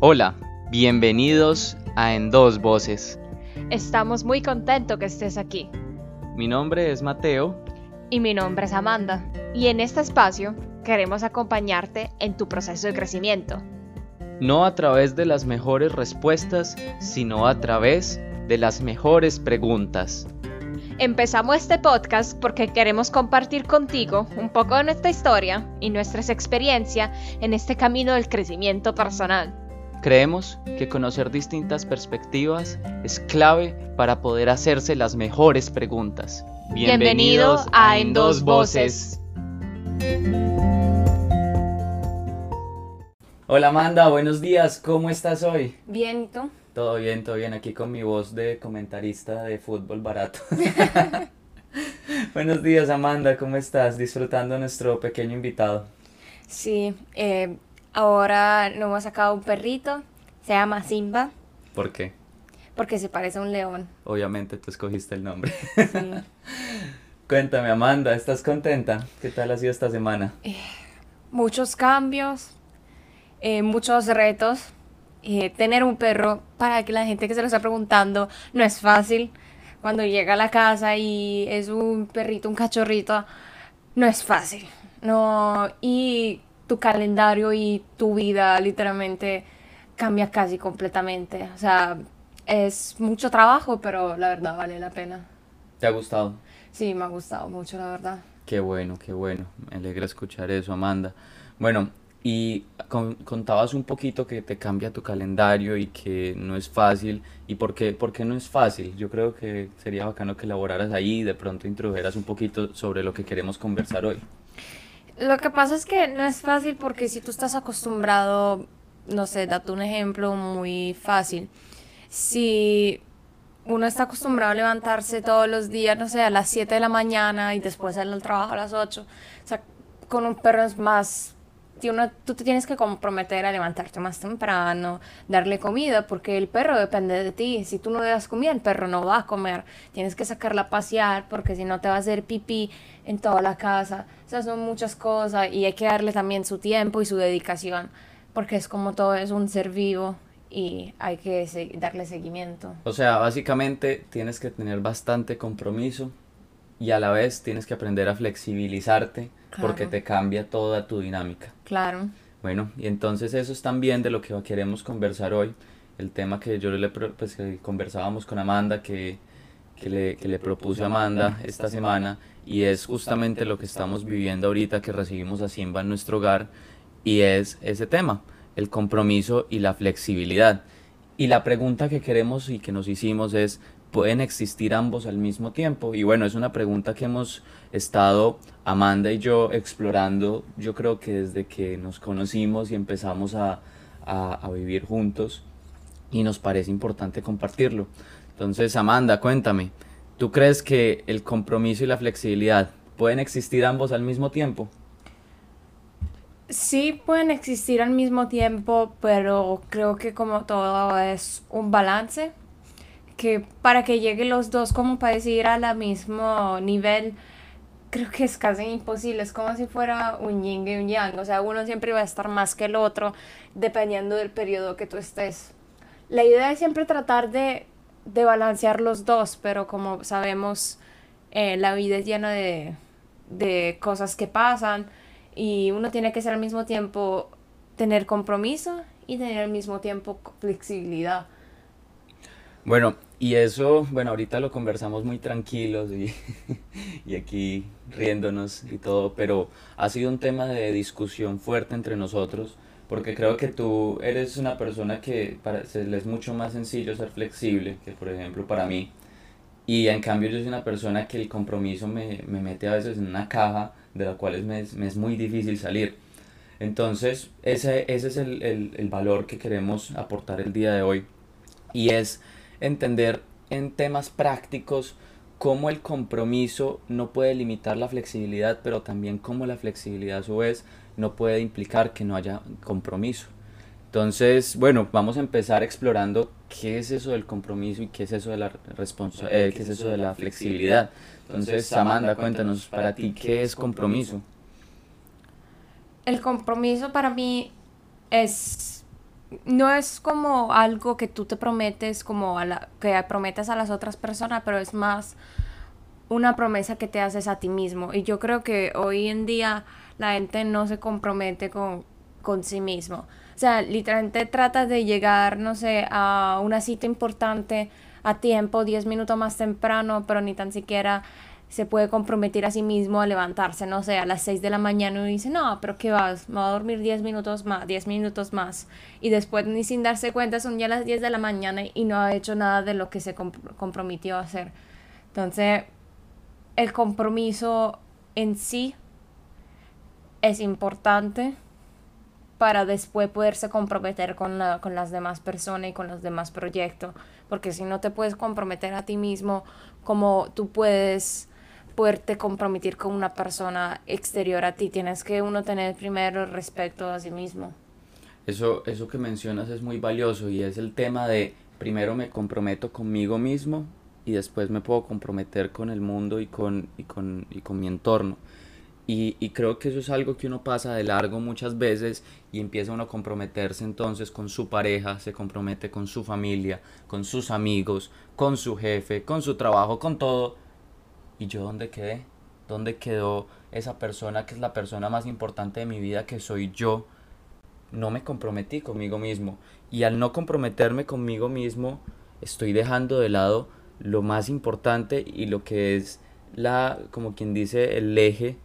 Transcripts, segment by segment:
Hola, bienvenidos a En Dos Voces. Estamos muy contentos que estés aquí. Mi nombre es Mateo. Y mi nombre es Amanda. Y en este espacio queremos acompañarte en tu proceso de crecimiento. No a través de las mejores respuestas, sino a través de las mejores preguntas. Empezamos este podcast porque queremos compartir contigo un poco de nuestra historia y nuestras experiencias en este camino del crecimiento personal. Creemos que conocer distintas perspectivas es clave para poder hacerse las mejores preguntas. Bienvenido a En Dos Voces. Hola Amanda, buenos días, ¿cómo estás hoy? Bien, ¿y tú? Todo bien, todo bien, aquí con mi voz de comentarista de fútbol barato. buenos días Amanda, ¿cómo estás? Disfrutando nuestro pequeño invitado. Sí, eh, ahora nos hemos sacado un perrito, se llama Simba. ¿Por qué? Porque se parece a un león. Obviamente tú escogiste el nombre. Cuéntame Amanda, ¿estás contenta? ¿Qué tal ha sido esta semana? Eh, muchos cambios, eh, muchos retos. Eh, tener un perro, para que la gente que se lo está preguntando, no es fácil. Cuando llega a la casa y es un perrito, un cachorrito, no es fácil. No, y tu calendario y tu vida literalmente cambia casi completamente. O sea, es mucho trabajo, pero la verdad vale la pena. ¿Te ha gustado? Sí, me ha gustado mucho, la verdad. Qué bueno, qué bueno. Me alegra escuchar eso, Amanda. Bueno, y contabas un poquito que te cambia tu calendario y que no es fácil. ¿Y por qué, por qué no es fácil? Yo creo que sería bacano que elaboraras ahí y de pronto introdujeras un poquito sobre lo que queremos conversar hoy. Lo que pasa es que no es fácil porque si tú estás acostumbrado, no sé, date un ejemplo muy fácil. Si uno está acostumbrado a levantarse todos los días, no sé, a las 7 de la mañana y después ir al trabajo a las 8, o sea, con un perro es más tú te tienes que comprometer a levantarte más temprano, darle comida, porque el perro depende de ti. Si tú no le das comida, el perro no va a comer. Tienes que sacarla a pasear, porque si no te va a hacer pipí en toda la casa. O sea, son muchas cosas y hay que darle también su tiempo y su dedicación, porque es como todo es un ser vivo y hay que darle seguimiento. O sea, básicamente tienes que tener bastante compromiso y a la vez tienes que aprender a flexibilizarte porque te cambia toda tu dinámica. Claro. Bueno, y entonces eso es también de lo que queremos conversar hoy, el tema que yo le pues, que conversábamos con Amanda, que, que, le, que le propuse a Amanda esta semana, y es justamente lo que estamos viviendo ahorita que recibimos a Simba en nuestro hogar, y es ese tema, el compromiso y la flexibilidad. Y la pregunta que queremos y que nos hicimos es, ¿pueden existir ambos al mismo tiempo? Y bueno, es una pregunta que hemos estado Amanda y yo explorando, yo creo que desde que nos conocimos y empezamos a, a, vivir juntos y nos parece importante compartirlo. Entonces, Amanda, cuéntame, ¿tú crees que el compromiso y la flexibilidad pueden existir ambos al mismo tiempo? Sí pueden existir al mismo tiempo, pero creo que como todo es un balance, que para que lleguen los dos como para decir al mismo nivel, creo que es casi imposible, es como si fuera un yin y un yang, o sea, uno siempre va a estar más que el otro dependiendo del periodo que tú estés. La idea es siempre tratar de, de balancear los dos, pero como sabemos, eh, la vida es llena de, de cosas que pasan y uno tiene que ser al mismo tiempo tener compromiso y tener al mismo tiempo flexibilidad. Bueno, y eso, bueno, ahorita lo conversamos muy tranquilos y, y, aquí riéndonos y todo, pero ha sido un tema de discusión fuerte entre nosotros, porque creo que tú eres una persona que para, se le es mucho más sencillo ser flexible que, por ejemplo, para mí. Y en cambio yo soy una persona que el compromiso me, me mete a veces en una caja de la cual me, me es muy difícil salir. Entonces, ese, ese es el, el, el valor que queremos aportar el día de hoy. Y es entender en temas prácticos cómo el compromiso no puede limitar la flexibilidad, pero también cómo la flexibilidad a su vez no puede implicar que no haya compromiso. Entonces, bueno, vamos a empezar explorando qué es eso del compromiso y qué es eso de la eh, qué es eso de la flexibilidad. Entonces, Amanda, cuéntanos para ti qué es compromiso. El compromiso para mí es no es como algo que tú te prometes, como a la, que prometes a las otras personas, pero es más una promesa que te haces a ti mismo. Y yo creo que hoy en día la gente no se compromete con, con sí mismo. O sea, literalmente trata de llegar, no sé, a una cita importante a tiempo, 10 minutos más temprano, pero ni tan siquiera se puede comprometer a sí mismo a levantarse, no sé, a las 6 de la mañana y dice, no, pero ¿qué vas? Me voy a dormir 10 minutos más, 10 minutos más. Y después ni sin darse cuenta son ya las 10 de la mañana y no ha hecho nada de lo que se comprometió a hacer. Entonces, el compromiso en sí es importante para después poderse comprometer con, con las demás personas y con los demás proyectos. Porque si no te puedes comprometer a ti mismo, como tú puedes poderte comprometer con una persona exterior a ti. Tienes que uno tener primero respeto a sí mismo. Eso, eso que mencionas es muy valioso y es el tema de primero me comprometo conmigo mismo y después me puedo comprometer con el mundo y con, y con, y con mi entorno. Y, y, creo que eso es algo que uno pasa de largo muchas veces y empieza uno a comprometerse entonces con su pareja, se compromete con su familia, con sus amigos, con su jefe, con su trabajo, con todo ¿Y yo dónde quedé? ¿Dónde quedó esa persona que es la persona más importante de mi vida, que soy yo? No me comprometí conmigo mismo. Y al no comprometerme conmigo mismo, estoy dejando de lado lo más importante y lo que es la, como quien dice, el eje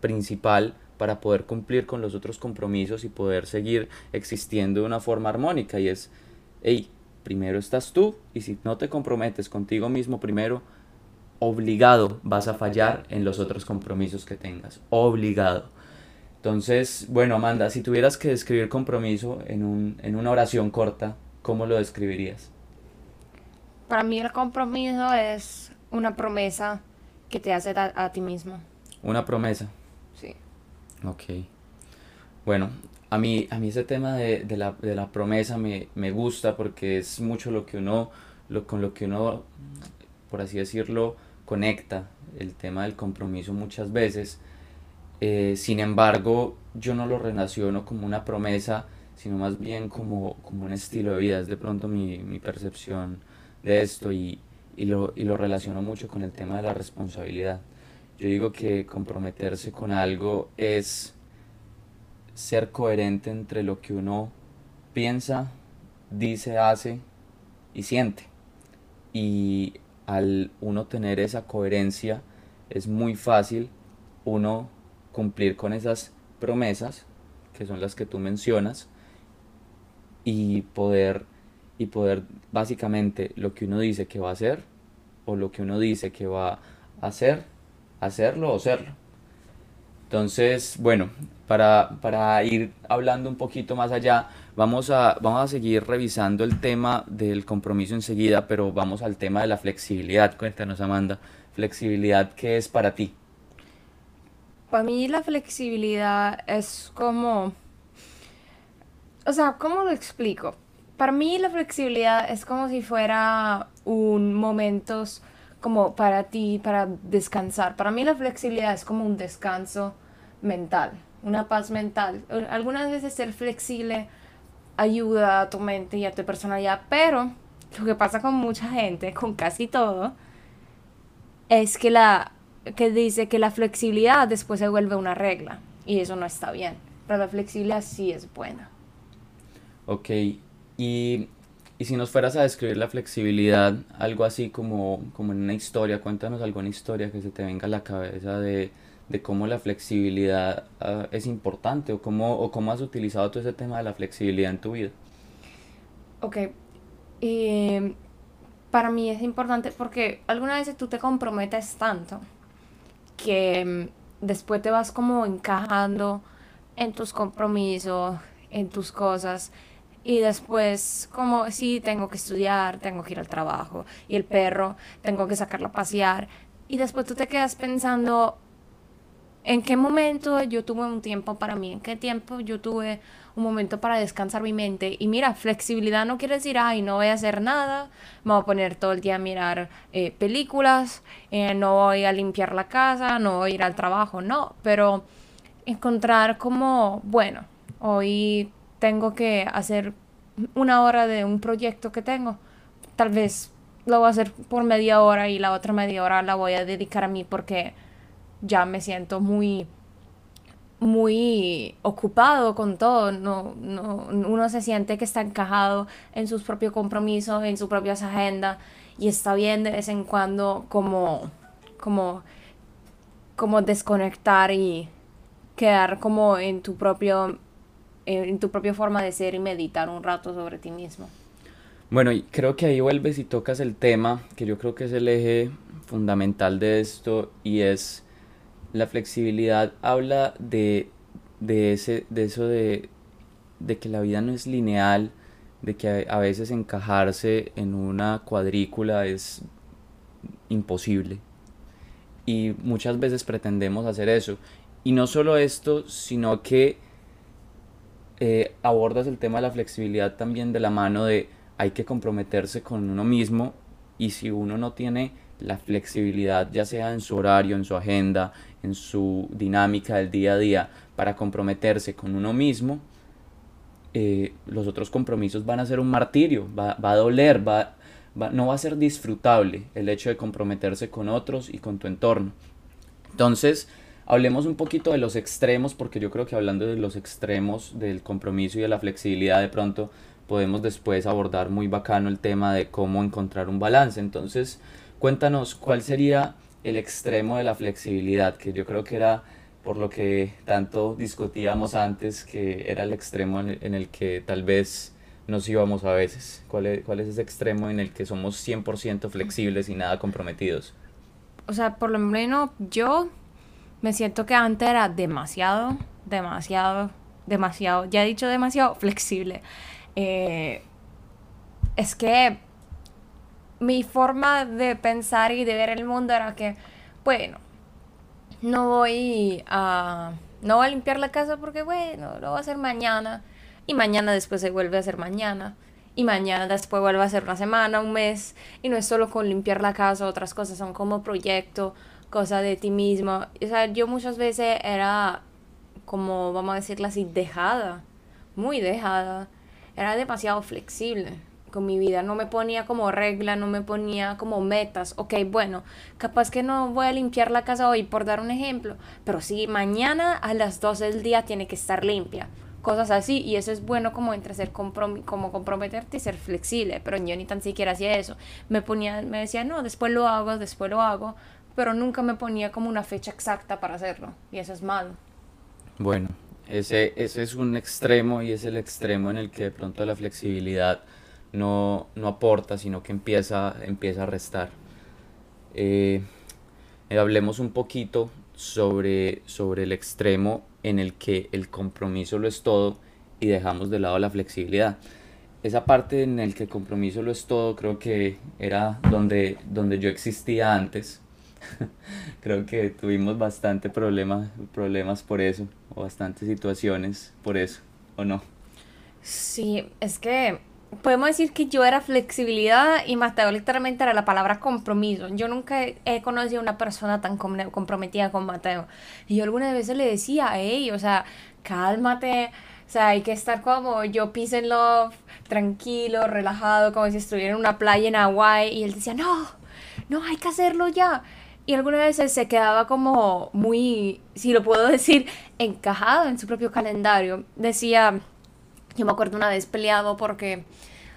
principal para poder cumplir con los otros compromisos y poder seguir existiendo de una forma armónica. Y es, hey, primero estás tú y si no te comprometes contigo mismo primero, obligado vas a fallar en los otros compromisos que tengas. Obligado. Entonces, bueno, Amanda, si tuvieras que describir compromiso en, un, en una oración corta, ¿cómo lo describirías? Para mí el compromiso es una promesa que te hace a, ti mismo. Una promesa. Sí. Ok. Bueno, a mí, a mí ese tema de, de, la, de la, promesa me, me, gusta porque es mucho lo que uno, lo, con lo que uno, por así decirlo, conecta el tema del compromiso muchas veces. Eh, sin embargo, yo no lo relaciono como una promesa, sino más bien como, como un estilo de vida. Es de pronto mi, mi percepción de esto y, y, lo, y lo relaciono mucho con el tema de la responsabilidad. Yo digo que comprometerse con algo es ser coherente entre lo que uno piensa, dice, hace y siente. Y al uno tener esa coherencia, es muy fácil uno cumplir con esas promesas, que son las que tú mencionas, y poder, y poder básicamente lo que uno dice que va a hacer, o lo que uno dice que va a hacer, hacerlo o serlo. Entonces, bueno, para, para ir hablando un poquito más allá, Vamos a, vamos a seguir revisando el tema del compromiso enseguida, pero vamos al tema de la flexibilidad. Cuéntanos, Amanda, flexibilidad, ¿qué es para ti? Para mí la flexibilidad es como... O sea, ¿cómo lo explico? Para mí la flexibilidad es como si fuera un momento como para ti, para descansar. Para mí la flexibilidad es como un descanso mental, una paz mental. Algunas veces ser flexible ayuda a tu mente y a tu personalidad, pero lo que pasa con mucha gente, con casi todo, es que la que dice que la flexibilidad después se vuelve una regla y eso no está bien, pero la flexibilidad sí es buena. Ok, y, y si nos fueras a describir la flexibilidad, algo así como, como en una historia, cuéntanos alguna historia que se te venga a la cabeza de, de cómo la flexibilidad ah, es importante o cómo, o cómo has utilizado todo ese tema de la flexibilidad en tu vida. Ok, em, para mí es importante porque algunas veces tú te comprometes tanto que em, después te vas como encajando en tus compromisos, en tus cosas. Y después, como, sí, tengo que estudiar, tengo que ir al trabajo. Y el perro, tengo que sacarlo a pasear. Y después tú te quedas pensando, en qué momento yo tuve un tiempo para mí, en qué tiempo yo tuve un momento para descansar mi mente. Y mira, flexibilidad no quiere decir, ay, no voy a hacer nada, me voy a poner todo el día a mirar eh, películas, eh, no voy a limpiar la casa, no voy a ir al trabajo, no, pero encontrar como, bueno, hoy tengo que hacer una hora de un proyecto que tengo, tal vez lo voy a hacer por media hora y la otra media hora la voy a dedicar a mí porque ya me siento muy muy ocupado con todo, no, no, uno se siente que está encajado en sus propios compromisos, en sus propias agendas y está bien de vez en cuando como, como, como desconectar y quedar como en tu propio en tu propia forma de ser y meditar un rato sobre ti mismo. Bueno, y creo que ahí vuelves y tocas el tema que yo creo que es el eje fundamental de esto y es la flexibilidad habla de, de, ese, de eso de, de que la vida no es lineal, de que a, veces encajarse en una cuadrícula es imposible. Y muchas veces pretendemos hacer eso. Y no solo esto, sino que eh, abordas el tema de la flexibilidad también de la mano de hay que comprometerse con uno mismo y si uno no tiene la flexibilidad, ya sea en su horario, en su agenda, en su dinámica del día a día, para comprometerse con uno mismo, eh, los otros compromisos van a ser un martirio, va, a doler, va, no va a ser disfrutable el hecho de comprometerse con otros y con tu entorno. Entonces, hablemos un poquito de los extremos, porque yo creo que hablando de los extremos del compromiso y de la flexibilidad, de pronto podemos después abordar muy bacano el tema de cómo encontrar un balance. Entonces, Cuéntanos cuál sería el extremo de la flexibilidad, que yo creo que era por lo que tanto discutíamos antes, que era el extremo en el que tal vez nos íbamos a veces. ¿Cuál es, cuál es ese extremo en el que somos 100% flexibles y nada comprometidos? O sea, por lo menos yo me siento que antes era demasiado, demasiado, demasiado, ya he dicho demasiado flexible. Eh, es que mi forma de pensar y de ver el mundo era que, bueno, no voy a, no voy a limpiar la casa porque, bueno, lo voy a hacer mañana. Y mañana después se vuelve a hacer mañana. Y mañana después vuelve a ser una semana, un mes. Y no es solo con limpiar la casa, otras cosas son como proyecto, cosas de ti mismo. O sea, yo muchas veces era como, vamos a decirlo así, dejada. Muy dejada. Era demasiado flexible con mi vida, no me ponía como regla, no me ponía como metas, ok, bueno, capaz que no voy a limpiar la casa hoy por dar un ejemplo, pero sí, mañana a las 12 del día tiene que estar limpia, cosas así, y eso es bueno como entre ser como comprometerte y ser flexible, pero yo ni tan siquiera hacía eso, me ponía, me decía, no, después lo hago, después lo hago, pero nunca me ponía como una fecha exacta para hacerlo, y eso es malo. Bueno, ese, ese es un extremo y es el extremo en el que de pronto la flexibilidad no, aporta, sino que empieza, empieza a restar. Eh, hablemos un poquito sobre, sobre el extremo en el que el compromiso lo es todo y dejamos de lado la flexibilidad. Esa parte en el que el compromiso lo es todo creo que era donde, donde yo existía antes. creo que tuvimos bastante problemas problemas por eso, o bastantes situaciones por eso, ¿o no? Sí, es que podemos decir que yo era flexibilidad y Mateo literalmente era la palabra compromiso. Yo nunca he conocido a una persona tan comprometida con Mateo. Y yo algunas veces le decía, hey, o sea, cálmate. O sea, hay que estar como yo, peace and love, tranquilo, relajado, como si estuviera en una playa en Hawái. Y él decía, no, no, hay que hacerlo ya. Y algunas veces se quedaba como muy, si lo puedo decir, encajado en su propio calendario. Decía, yo me acuerdo una vez peleado porque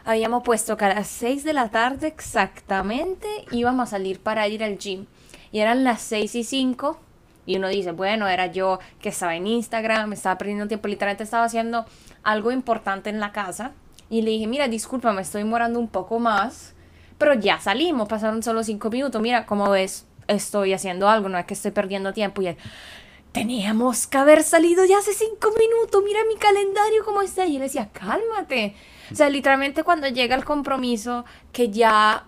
habíamos puesto que a las 6 de la tarde exactamente íbamos a salir para ir al gym. Y eran las 6 y 5. Y uno dice, bueno, era yo que estaba en Instagram, estaba perdiendo tiempo, literalmente estaba haciendo algo importante en la casa. Y le dije, mira, disculpa, me estoy morando un poco más. Pero ya salimos, pasaron solo 5 minutos. Mira, como ves, estoy haciendo algo, no es que estoy perdiendo tiempo. Y él, teníamos que haber salido ya hace cinco minutos, mira mi calendario cómo está. Y le decía, cálmate. O sea, literalmente cuando llega el compromiso que ya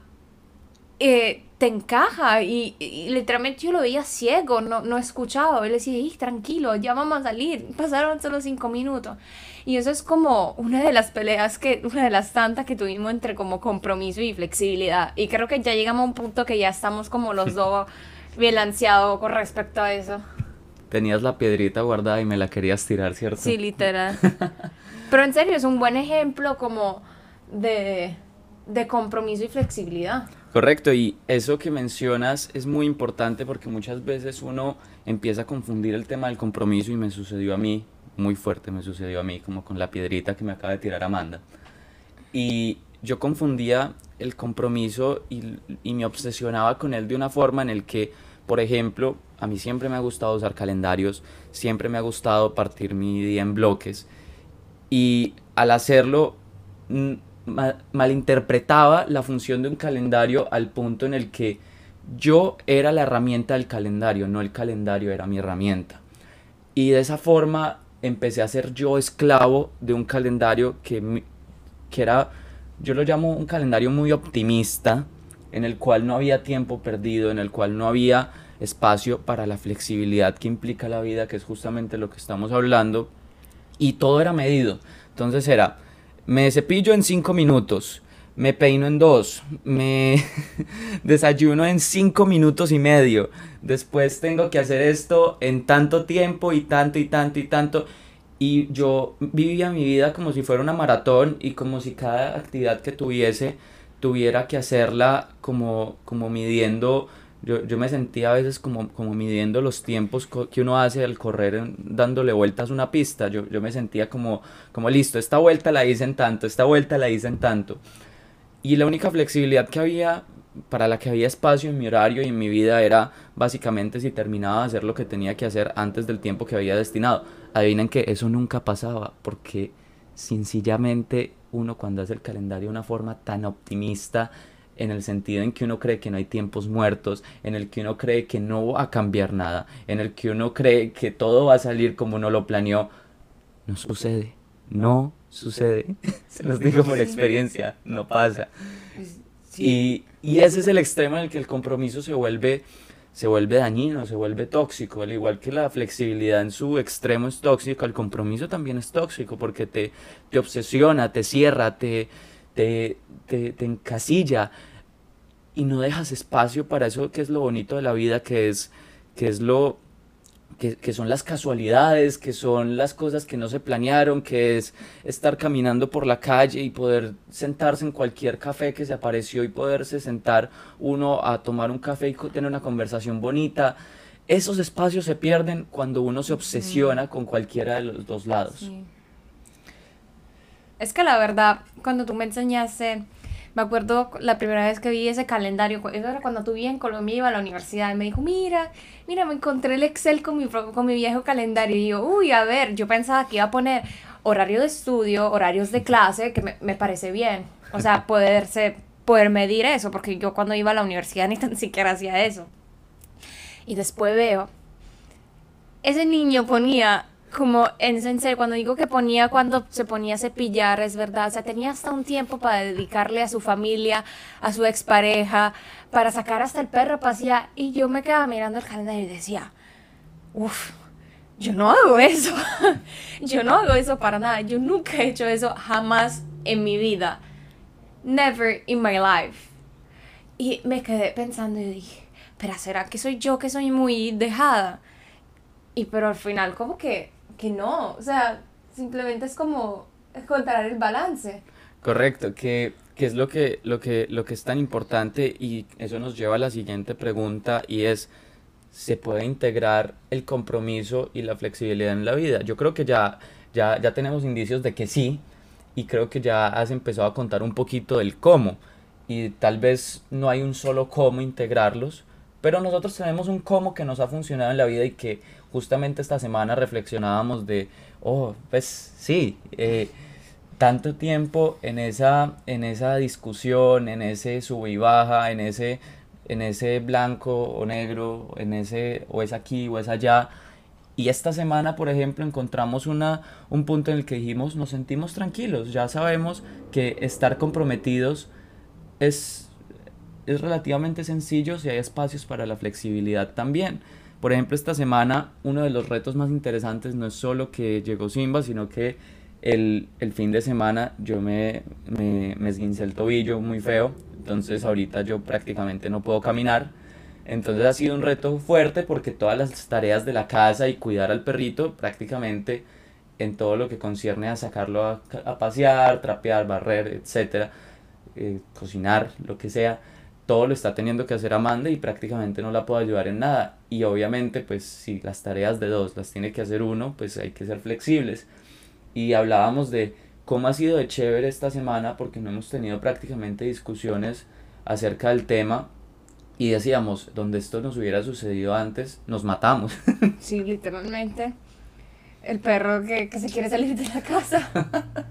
eh, te encaja y, literalmente yo lo veía ciego, no, no escuchaba. Él decía, tranquilo, ya vamos a salir. Pasaron solo cinco minutos. Y eso es como una de las peleas que, una de las tantas que tuvimos entre como compromiso y flexibilidad. Y creo que ya llegamos a un punto que ya estamos como los dos balanceados con respecto a eso. tenías la piedrita guardada y me la querías tirar, ¿cierto? Sí, literal. Pero en serio, es un buen ejemplo como de, de compromiso y flexibilidad. Correcto, y eso que mencionas es muy importante porque muchas veces uno empieza a confundir el tema del compromiso y me sucedió a mí, muy fuerte me sucedió a mí, como con la piedrita que me acaba de tirar Amanda. Y yo confundía el compromiso y, y me obsesionaba con él de una forma en el que, por ejemplo, a mí siempre me ha gustado usar calendarios, siempre me ha gustado partir mi día en bloques y al hacerlo malinterpretaba la función de un calendario al punto en el que yo era la herramienta del calendario, no el calendario era mi herramienta. Y de esa forma empecé a ser yo esclavo de un calendario que, que era, yo lo llamo un calendario muy optimista, en el cual no había tiempo perdido, en el cual no había espacio para la flexibilidad que implica la vida, que es justamente lo que estamos hablando, y todo era medido. Entonces era, me cepillo en cinco minutos, me peino en dos, me desayuno en cinco minutos y medio, después tengo que hacer esto en tanto tiempo y tanto y tanto y tanto. Y yo vivía mi vida como si fuera una maratón y como si cada actividad que tuviese tuviera que hacerla como, como midiendo yo, yo me sentía a veces como, como midiendo los tiempos que uno hace al correr dándole vueltas a una pista. Yo, yo me sentía como, como listo, esta vuelta la hice en tanto, esta vuelta la hice en tanto. Y la única flexibilidad que había, para la que había espacio en mi horario y en mi vida era básicamente si terminaba de hacer lo que tenía que hacer antes del tiempo que había destinado. Adivinen que eso nunca pasaba porque sencillamente uno cuando hace el calendario de una forma tan optimista, en el sentido en que uno cree que no hay tiempos muertos, en el que uno cree que no va a cambiar nada, en el que uno cree que todo va a salir como uno lo planeó, no sucede, no sucede. Se los digo por experiencia, no pasa. Y, y ese es el extremo en el que el compromiso se vuelve se vuelve dañino, se vuelve tóxico, al igual que la flexibilidad en su extremo es tóxico, el compromiso también es tóxico porque te, te obsesiona, te cierra, te, te, te, encasilla y no dejas espacio para eso que es lo bonito de la vida, que es, que es lo que, que, son las casualidades, que son las cosas que no se planearon, que es estar caminando por la calle y poder sentarse en cualquier café que se apareció y poderse sentar uno a tomar un café y tener una conversación bonita. Esos espacios se pierden cuando uno se obsesiona con cualquiera de los dos lados. Es que la verdad, cuando tú me enseñaste, me acuerdo la primera vez que vi ese calendario, eso era cuando tú en Colombia, iba a la universidad y me dijo, mira, mira, me encontré el Excel con mi, con mi viejo calendario y yo, uy, a ver, yo pensaba que iba a poner horario de estudio, horarios de clase, que me, me parece bien, o sea, poderse, poder medir eso, porque yo cuando iba a la universidad ni tan siquiera hacía eso. Y después veo, ese niño ponía como en Sensei, cuando digo que ponía cuando se ponía a cepillar, es verdad, o sea, tenía hasta un tiempo para dedicarle a su familia, a su expareja, para sacar hasta el perro a pasear, y yo me quedaba mirando el calendario y decía, uff, yo no hago eso, yo no hago eso para nada, yo nunca he hecho eso jamás en mi vida, never in my life. Y me quedé pensando y dije, pero ¿será que soy yo que soy muy dejada? Y pero al final como que que no, o sea, simplemente es como encontrar el balance. Correcto, que, que es lo que, lo, que, lo que es tan importante y eso nos lleva a la siguiente pregunta y es, ¿se puede integrar el compromiso y la flexibilidad en la vida? Yo creo que ya, ya, ya tenemos indicios de que sí y creo que ya has empezado a contar un poquito del cómo y tal vez no hay un solo cómo integrarlos, pero nosotros tenemos un cómo que nos ha funcionado en la vida y que justamente esta semana reflexionábamos de, oh, pues sí, eh, tanto tiempo en esa, en esa discusión, en ese sube y baja, en ese, en ese blanco o negro, en ese o es aquí o es allá. Y esta semana, por ejemplo, encontramos una, un punto en el que dijimos, nos sentimos tranquilos, ya sabemos que estar comprometidos es es relativamente sencillo si hay espacios para la flexibilidad también. Por ejemplo, esta semana uno de los retos más interesantes no es solo que llegó Simba, sino que el, el fin de semana yo me, me, me esguincé el tobillo muy feo, entonces ahorita yo prácticamente no puedo caminar. Entonces ha sido un reto fuerte porque todas las tareas de la casa y cuidar al perrito prácticamente en todo lo que concierne a sacarlo a, pasear, trapear, barrer, etcétera, eh, cocinar, lo que sea, todo lo está teniendo que hacer Amanda y prácticamente no la puedo ayudar en nada. Y obviamente, pues si las tareas de dos las tiene que hacer uno, pues hay que ser flexibles. Y hablábamos de cómo ha sido de chévere esta semana porque no hemos tenido prácticamente discusiones acerca del tema y decíamos, donde esto nos hubiera sucedido antes, nos matamos. Sí, literalmente. El perro que, que se quiere salir de la casa.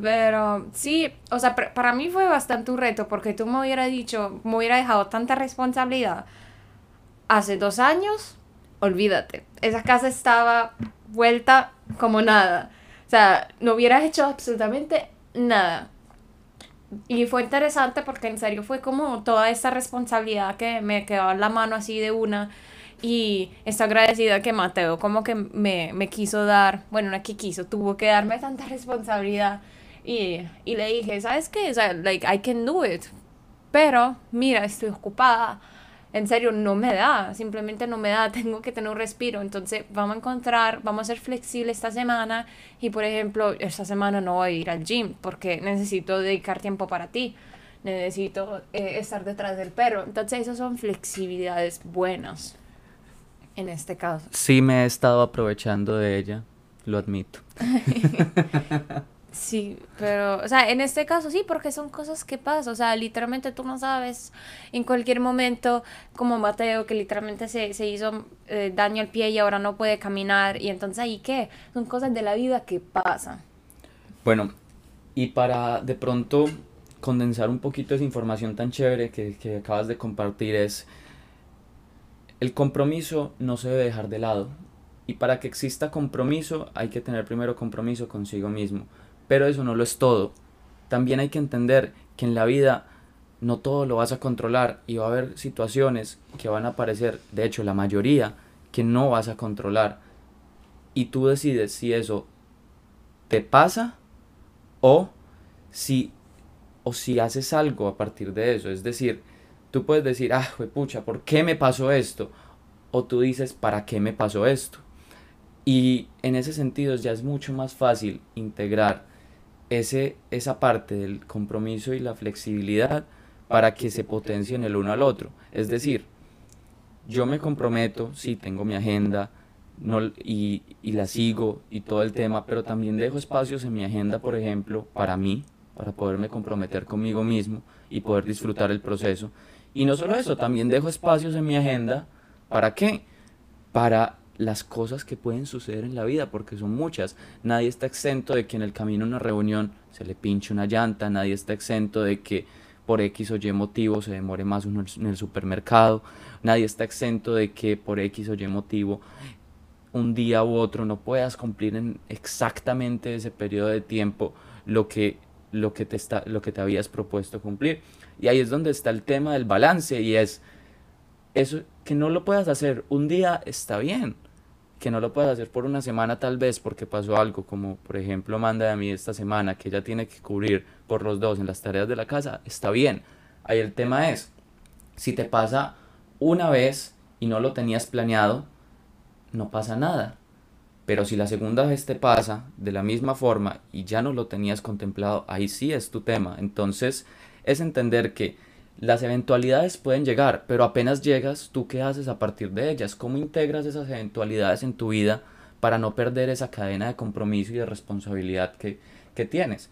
Pero sí, o sea, para mí fue bastante un reto porque tú me hubieras dicho, me hubiera dejado tanta responsabilidad hace dos años, olvídate. Esa casa estaba vuelta como nada. O sea, no hubieras hecho absolutamente nada. Y fue interesante porque en serio fue como toda esa responsabilidad que me quedó en la mano así de una. Y estoy agradecida que Mateo como que me, me quiso dar, bueno, no es que quiso, tuvo que darme tanta responsabilidad y, y le dije, ¿sabes qué? O sea, like, I can do it. Pero, mira, estoy ocupada. En serio, no me da. Simplemente no me da. Tengo que tener un respiro. Entonces, vamos a encontrar, vamos a ser flexibles esta semana. Y, por ejemplo, esta semana no voy a ir al gym porque necesito dedicar tiempo para ti. Necesito eh, estar detrás del perro. Entonces, esas son flexibilidades buenas en este caso. Sí, me he estado aprovechando de ella, lo admito. Sí, pero, o sea, en este caso sí, porque son cosas que pasan, o sea, literalmente tú no sabes en cualquier momento, como Mateo, que literalmente se, se hizo eh, daño al pie y ahora no puede caminar, y entonces ahí qué, son cosas de la vida que pasan. Bueno, y para de pronto condensar un poquito esa información tan chévere que, que acabas de compartir es, el compromiso no se debe dejar de lado, y para que exista compromiso hay que tener primero compromiso consigo mismo pero eso no lo es todo. También hay que entender que en la vida no todo lo vas a controlar y va a haber situaciones que van a aparecer, de hecho la mayoría, que no vas a controlar. Y tú decides si eso te pasa o si, o si haces algo a partir de eso. Es decir, tú puedes decir, ah, pucha, ¿por qué me pasó esto? O tú dices, ¿para qué me pasó esto? Y en ese sentido ya es mucho más fácil integrar ese, esa parte del compromiso y la flexibilidad para que se potencien el uno al otro. Es decir, yo me comprometo, sí, tengo mi agenda no, y, y la sigo y todo el tema, pero también dejo espacios en mi agenda, por ejemplo, para mí, para poderme comprometer conmigo mismo y poder disfrutar el proceso. Y no solo eso, también dejo espacios en mi agenda, ¿para qué? Para las cosas que pueden suceder en la vida, porque son muchas. Nadie está exento de que en el camino a una reunión se le pinche una llanta, nadie está exento de que por X o Y motivo se demore más uno en el supermercado, nadie está exento de que por X o Y motivo un día u otro no puedas cumplir en exactamente ese periodo de tiempo lo que, lo que, te, está, lo que te habías propuesto cumplir. Y ahí es donde está el tema del balance y es eso que no lo puedas hacer un día está bien, que no lo puedas hacer por una semana tal vez porque pasó algo, como por ejemplo manda a mí esta semana que ella tiene que cubrir por los dos en las tareas de la casa, está bien. Ahí el tema es, si te pasa una vez y no lo tenías planeado, no pasa nada. Pero si la segunda vez te pasa de la misma forma y ya no lo tenías contemplado, ahí sí es tu tema. Entonces es entender que las eventualidades pueden llegar, pero apenas llegas, ¿tú qué haces a partir de ellas? ¿Cómo integras esas eventualidades en tu vida para no perder esa cadena de compromiso y de responsabilidad que, tienes?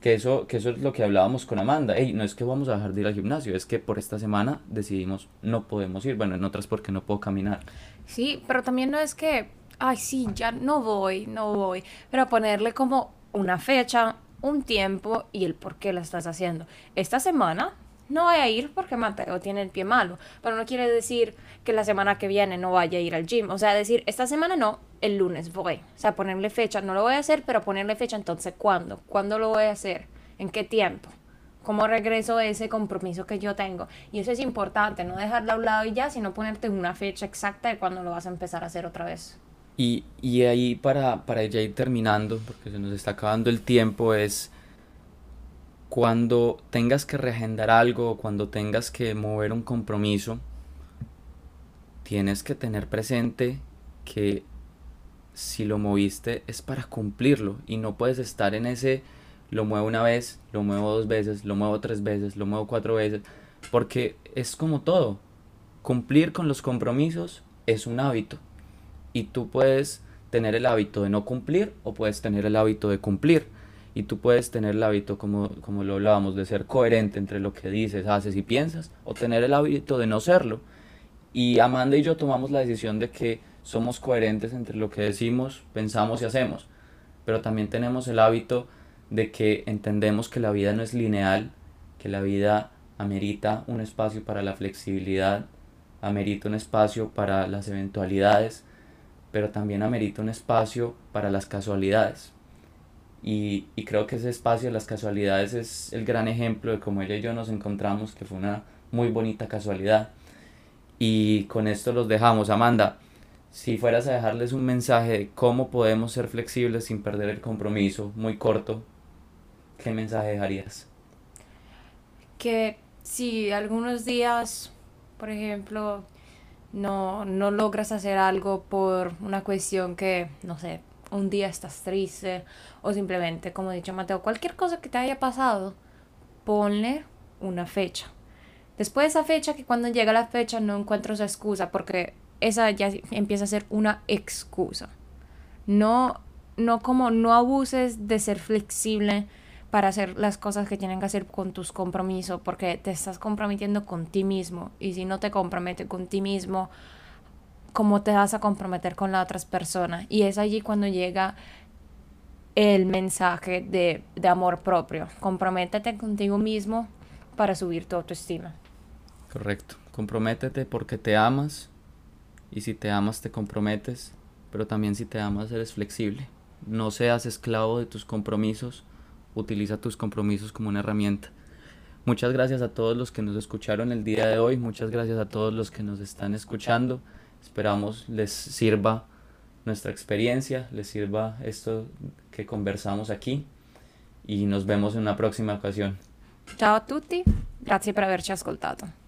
Que eso, que eso es lo que hablábamos con Amanda. Hey, no es que vamos a dejar de ir al gimnasio, es que por esta semana decidimos no podemos ir. Bueno, en otras porque no puedo caminar. Sí, pero también no es que, ay, sí, ya no voy, no voy. Pero ponerle como una fecha, un tiempo y el por qué la estás haciendo. Esta semana no voy a ir porque Mateo tiene el pie malo, pero no quiere decir que la semana que viene no vaya a ir al gym, o sea, decir, esta semana no, el lunes voy, o sea, ponerle fecha, no lo voy a hacer, pero ponerle fecha, entonces, ¿cuándo? ¿Cuándo lo voy a hacer? ¿En qué tiempo? ¿Cómo regreso ese compromiso que yo tengo? Y eso es importante, no dejarlo a un lado y ya, sino ponerte una fecha exacta de cuándo lo vas a empezar a hacer otra vez. Y, y ahí para, para ya ir terminando, porque se nos está acabando el tiempo, es cuando tengas que reagendar algo, cuando tengas que mover un compromiso, tienes que tener presente que si lo moviste es para cumplirlo y no puedes estar en ese lo muevo una vez, lo muevo dos veces, lo muevo tres veces, lo muevo cuatro veces, porque es como todo. Cumplir con los compromisos es un hábito y tú puedes tener el hábito de no cumplir o puedes tener el hábito de cumplir y tú puedes tener el hábito, como, como lo hablábamos, de ser coherente entre lo que dices, haces y piensas, o tener el hábito de no serlo. Y Amanda y yo tomamos la decisión de que somos coherentes entre lo que decimos, pensamos y hacemos, pero también tenemos el hábito de que entendemos que la vida no es lineal, que la vida amerita un espacio para la flexibilidad, amerita un espacio para las eventualidades, pero también amerita un espacio para las casualidades. Y, creo que ese espacio de las casualidades es el gran ejemplo de cómo ella y yo nos encontramos, que fue una muy bonita casualidad. Y con esto los dejamos. Amanda, si fueras a dejarles un mensaje de cómo podemos ser flexibles sin perder el compromiso, muy corto, ¿qué mensaje dejarías? Que si algunos días, por ejemplo, no, no logras hacer algo por una cuestión que, no sé, un día estás triste o simplemente, como ha dicho Mateo, cualquier cosa que te haya pasado, ponle una fecha. Después de esa fecha, que cuando llega la fecha no encuentro esa excusa, porque esa ya empieza a ser una excusa. No, no como no abuses de ser flexible para hacer las cosas que tienen que hacer con tus compromisos, porque te estás comprometiendo con ti mismo. Y si no te comprometes con ti mismo, cómo te vas a comprometer con las otras personas. Y es allí cuando llega el mensaje de, de amor propio. Comprométete contigo mismo para subir tu autoestima. Correcto. Comprométete porque te amas. Y si te amas, te comprometes. Pero también si te amas, eres flexible. No seas esclavo de tus compromisos. Utiliza tus compromisos como una herramienta. Muchas gracias a todos los que nos escucharon el día de hoy. Muchas gracias a todos los que nos están escuchando. Esperamos les sirva nuestra experiencia, les sirva esto que conversamos aquí y nos vemos en una próxima ocasión. Ciao a tutti, grazie per averci ascoltato.